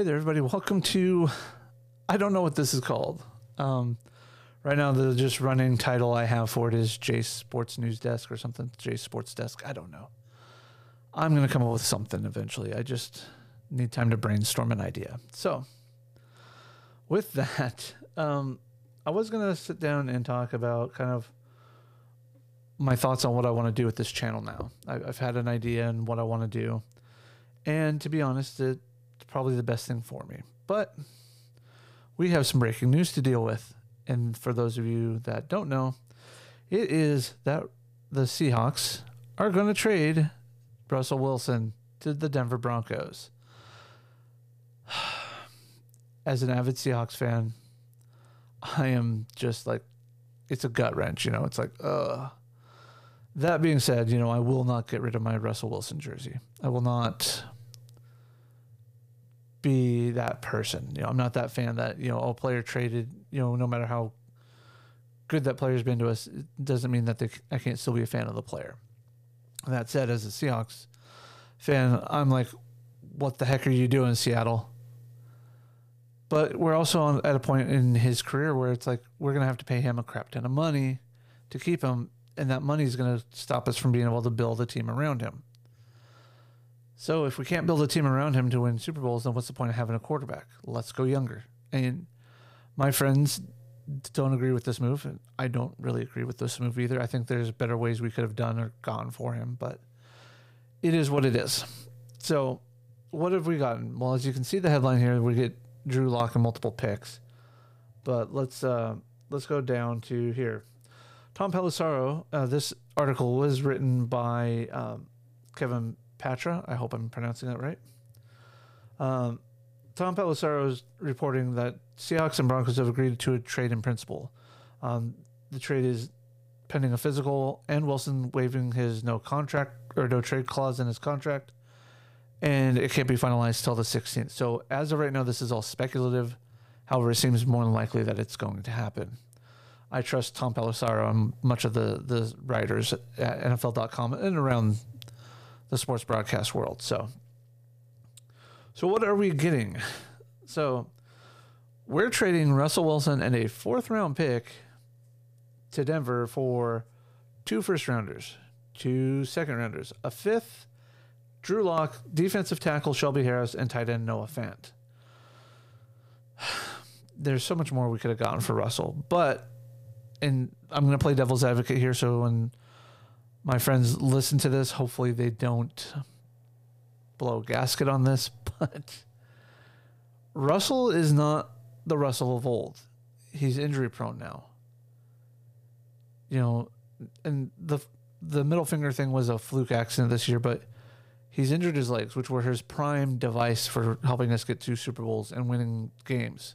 Hey there, everybody. Welcome to. I don't know what this is called. Um, right now, the just running title I have for it is J Sports News Desk or something. J Sports Desk. I don't know. I'm going to come up with something eventually. I just need time to brainstorm an idea. So, with that, um, I was going to sit down and talk about kind of my thoughts on what I want to do with this channel now. I, I've had an idea and what I want to do. And to be honest, it's probably the best thing for me. But we have some breaking news to deal with. And for those of you that don't know, it is that the Seahawks are going to trade Russell Wilson to the Denver Broncos. As an avid Seahawks fan, I am just like, it's a gut wrench, you know? It's like, ugh. That being said, you know, I will not get rid of my Russell Wilson jersey. I will not be that person. You know, I'm not that fan that, you know, a player traded, you know, no matter how good that player's been to us, it doesn't mean that they, I can't still be a fan of the player. That said, as a Seahawks fan, I'm like, what the heck are you doing, Seattle? But we're also on, at a point in his career where it's like we're to have to pay him a crap ton of money to keep him, and that money is to stop us from being able to build a team around him. So if we can't build a team around him to win Super Bowls, then what's the point of having a quarterback? Let's go younger. And my friends don't agree with this move. I don't really agree with this move either. I think there's better ways we could have done or gone for him, but it is what it is. So what have we gotten? Well, as you can see the headline here, we get Drew Lock and multiple picks. But let's uh, let's go down to here. Tom Pelissero. Uh, this article was written by um, Kevin Patra. I hope I'm pronouncing that right. Um, Tom Pelissero is reporting that Seahawks and Broncos have agreed to a trade in principle. Um, the trade is pending a physical and Wilson waiving his no contract or no trade clause in his contract, and it can't be finalized till the 16th. So as of right now, this is all speculative. However, it seems more than likely that it's going to happen. I trust Tom Pelissero and much of the the writers at NFL.com and around the sports broadcast world. So, so what are we getting? So, we're trading Russell Wilson and a fourth round pick to Denver for two first rounders, two second rounders, a fifth, Drew Lock, defensive tackle Shelby Harris, and tight end Noah Fant. There's so much more we could have gotten for Russell, but and I'm going to play devil's advocate here. So when my friends listen to this, hopefully they don't blow a gasket on this, but Russell is not the Russell of old. He's injury prone now. You know, and the the middle finger thing was a fluke accident this year, but he's injured his legs, which were his prime device for helping us get two Super Bowls and winning games.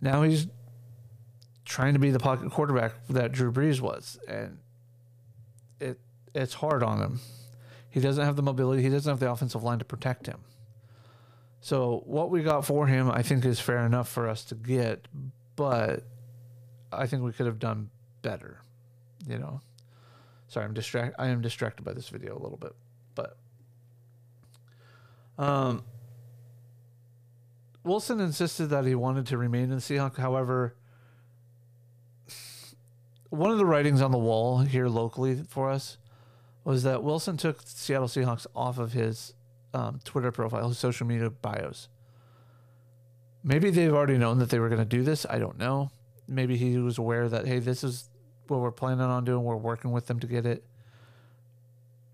Now he's trying to be the pocket quarterback that Drew Brees was, and it it's hard on him. He doesn't have the mobility. He doesn't have the offensive line to protect him. So what we got for him, I think, is fair enough for us to get, but I think we could have done better. You know, sorry, I'm distract. I am distracted by this video a little bit, but um, Wilson insisted that he wanted to remain in Seahawks. However, one of the writings on the wall here locally for us was that Wilson took Seattle Seahawks off of his um, Twitter profile, his social media bios. Maybe they've already known that they were going to do this. I don't know. Maybe he was aware that hey, this is what we're planning on doing. We're working with them to get it.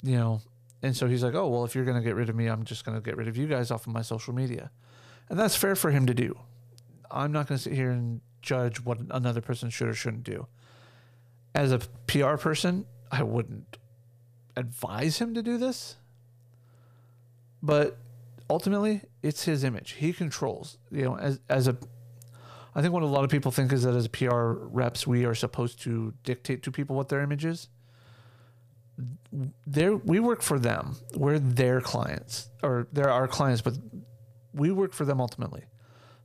You know, and so he's like, oh well, if you're going to get rid of me, I'm just going to get rid of you guys off of my social media, and that's fair for him to do. I'm not going to sit here and judge what another person should or shouldn't do as a PR person, I wouldn't advise him to do this. But ultimately, it's his image. He controls. You know, as as a I think what a lot of people think is that as PR reps, we are supposed to dictate to people what their image is. There, we work for them. We're their clients, or they're our clients, but we work for them ultimately.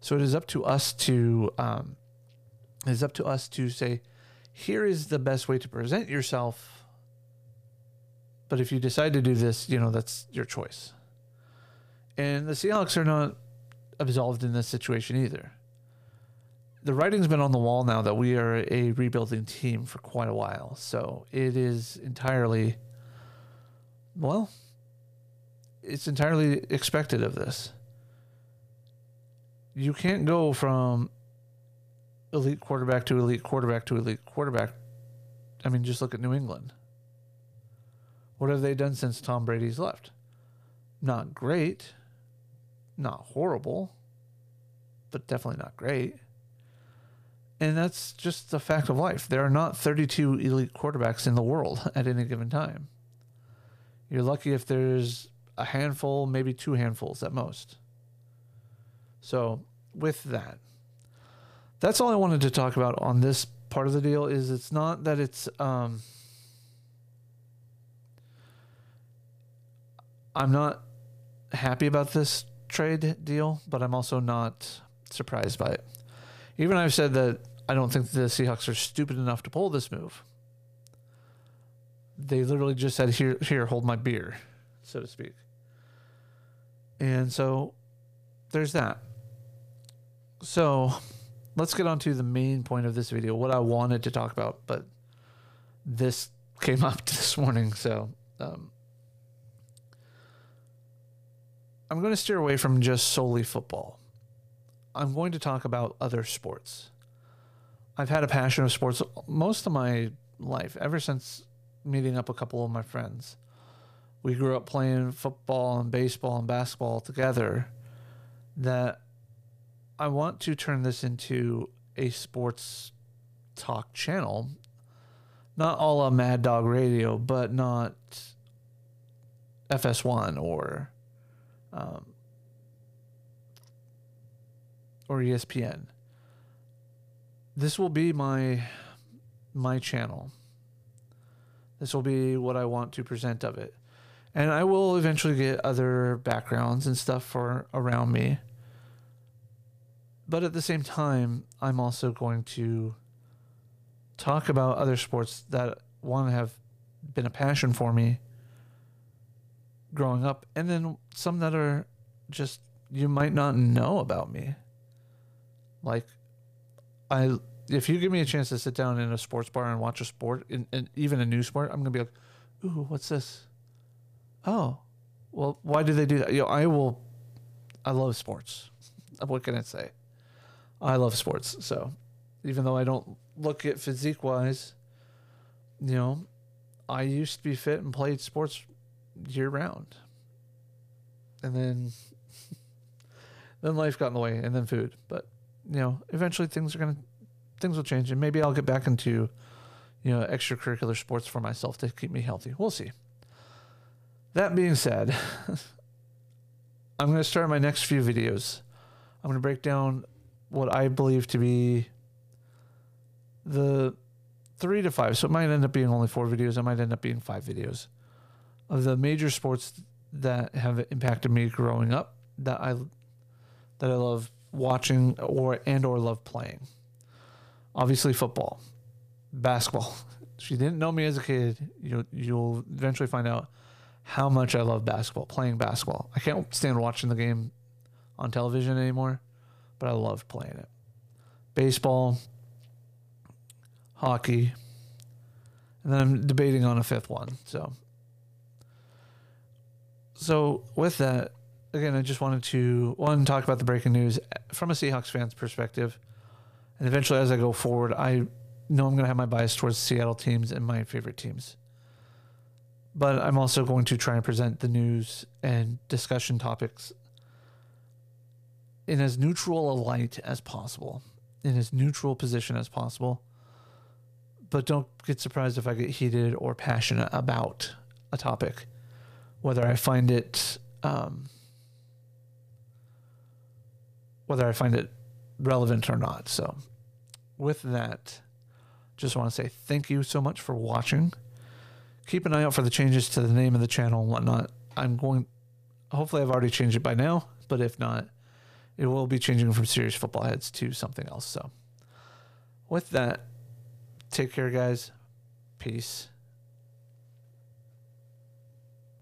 So it is up to us to, um, it is up to us to say, here is the best way to present yourself. But if you decide to do this, you know, that's your choice. And the Seahawks are not absolved in this situation either. The writing's been on the wall now that we are a rebuilding team for quite a while. So it is entirely, well, it's entirely expected of this. You can't go from elite quarterback to elite quarterback to elite quarterback. I mean, just look at New England. What have they done since Tom Brady's left? Not great, not horrible, but definitely not great. And that's just the fact of life. There are not 32 elite quarterbacks in the world at any given time. You're lucky if there's a handful, maybe two handfuls at most. So, with that, that's all I wanted to talk about on this part of the deal is it's not that it's um I'm not happy about this trade deal, but I'm also not surprised by it. Even I've said that I don't think the Seahawks are stupid enough to pull this move. They literally just said, "Here, here, hold my beer," so to speak. And so, there's that. So, let's get on to the main point of this video, what I wanted to talk about, but this came up this morning, so um, I'm going to steer away from just solely football. I'm going to talk about other sports. I've had a passion of sports most of my life, ever since meeting up a couple of my friends. We grew up playing football and baseball and basketball together. That I want to turn this into a sports talk channel. Not all a Mad Dog Radio, but not FS1 or um, or ESPN. This will be my my channel. This will be what I want to present of it. And I will eventually get other backgrounds and stuff for around me. But at the same time, I'm also going to talk about other sports that one have been a passion for me growing up, and then some that are just you might not know about me. Like, I if you give me a chance to sit down in a sports bar and watch a sport, and, even a new sport, I'm gonna be like, "Ooh, what's this? Oh, well, why do they do that?" You know, I will. I love sports. What can I say? I love sports. So even though I don't look at physique wise, you know, I used to be fit and played sports year round. And then then life got in the way and then food. But you know, eventually things are gonna things will change and maybe I'll get back into, you know, extracurricular sports for myself to keep me healthy. We'll see. That being said, I'm gonna start my next few videos. I'm gonna break down what I believe to be the three to five. So it might end up being only four videos. It might end up being five videos of the major sports that have impacted me growing up that I that I love watching or and or love playing. Obviously football, basketball. If you didn't know me as a kid, you'll you'll eventually find out how much I love basketball, playing basketball. I can't stand watching the game on television anymore but I loved playing it. Baseball, hockey, and then I'm debating on a fifth one. So, so with that, again, I just wanted to one talk about the breaking news from a Seahawks fan's perspective, and eventually, as I go forward, I know I'm going to have my bias towards Seattle teams and my favorite teams. But I'm also going to try and present the news and discussion topics in as neutral a light as possible, in as neutral position as possible. But don't get surprised if I get heated or passionate about a topic, whether I find it, um, whether I find it relevant or not. So, with that, just want to say thank you so much for watching. Keep an eye out for the changes to the name of the channel and whatnot. I'm going, hopefully, I've already changed it by now, but if not, it will be changing from serious football heads to something else. So, with that, take care, guys. Peace.